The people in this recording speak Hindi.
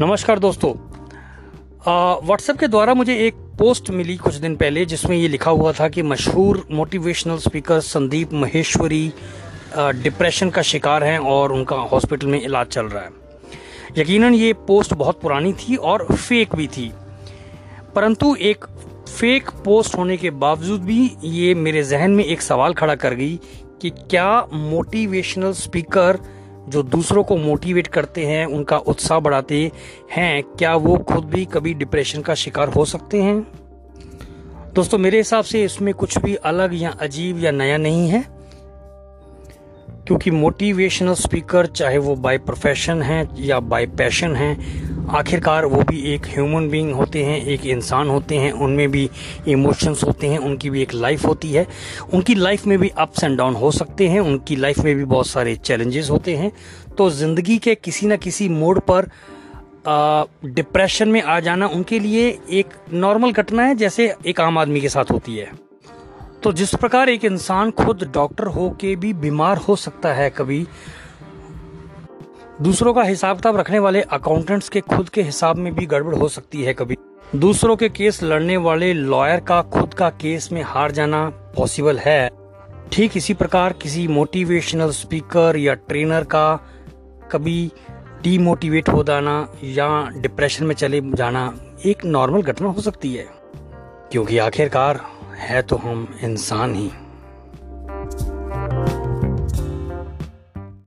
नमस्कार दोस्तों। व्हाट्सएप के द्वारा मुझे एक पोस्ट मिली कुछ दिन पहले, जिसमें ये लिखा हुआ था कि मशहूर motivational speaker Sandeep Maheshwari depression का शिकार हैं और उनका हॉस्पिटल में इलाज चल रहा है। यकीनन ये पोस्ट बहुत पुरानी थी और फेक भी थी। परंतु एक फेक पोस्ट होने के बावजूद भी ये मेरे जहन में एक सवाल खड़ा कर गई कि क्या मोटिवेशनल स्पीकर जो दूसरों को मोटिवेट करते हैं, उनका उत्साह बढ़ाते हैं, क्या वो खुद भी कभी डिप्रेशन का शिकार हो सकते हैं? दोस्तों, मेरे हिसाब से इसमें कुछ भी अलग या अजीब या नया नहीं है, क्योंकि मोटिवेशनल स्पीकर चाहे वो बाय प्रोफेशन है या बाय पैशन है आखिरकार वो भी एक ह्यूमन बीइंग होते हैं, एक इंसान होते हैं, उनमें भी इमोशंस होते हैं, उनकी भी एक लाइफ होती है। उनकी लाइफ में भी अप्स एंड डाउन हो सकते हैं, उनकी लाइफ में भी बहुत सारे चैलेंजेस होते हैं। तो ज़िंदगी के किसी न किसी मोड पर डिप्रेशन में आ जाना उनके लिए एक नॉर्मल घटना है, जैसे एक आम आदमी के साथ होती है। तो जिस प्रकार एक इंसान खुद डॉक्टर हो के भी बीमार हो सकता है कभी दूसरों का हिसाब किताब रखने वाले अकाउंटेंट्स के खुद के हिसाब में भी गड़बड़ हो सकती है कभी। दूसरों के केस लड़ने वाले लॉयर का खुद का केस में हार जाना पॉसिबल है। ठीक इसी प्रकार किसी मोटिवेशनल स्पीकर या ट्रेनर का कभी डीमोटिवेट हो जाना या डिप्रेशन में चले जाना एक नॉर्मल घटना हो सकती है। क्योंकि आखिरकार है तो हम इंसान ही।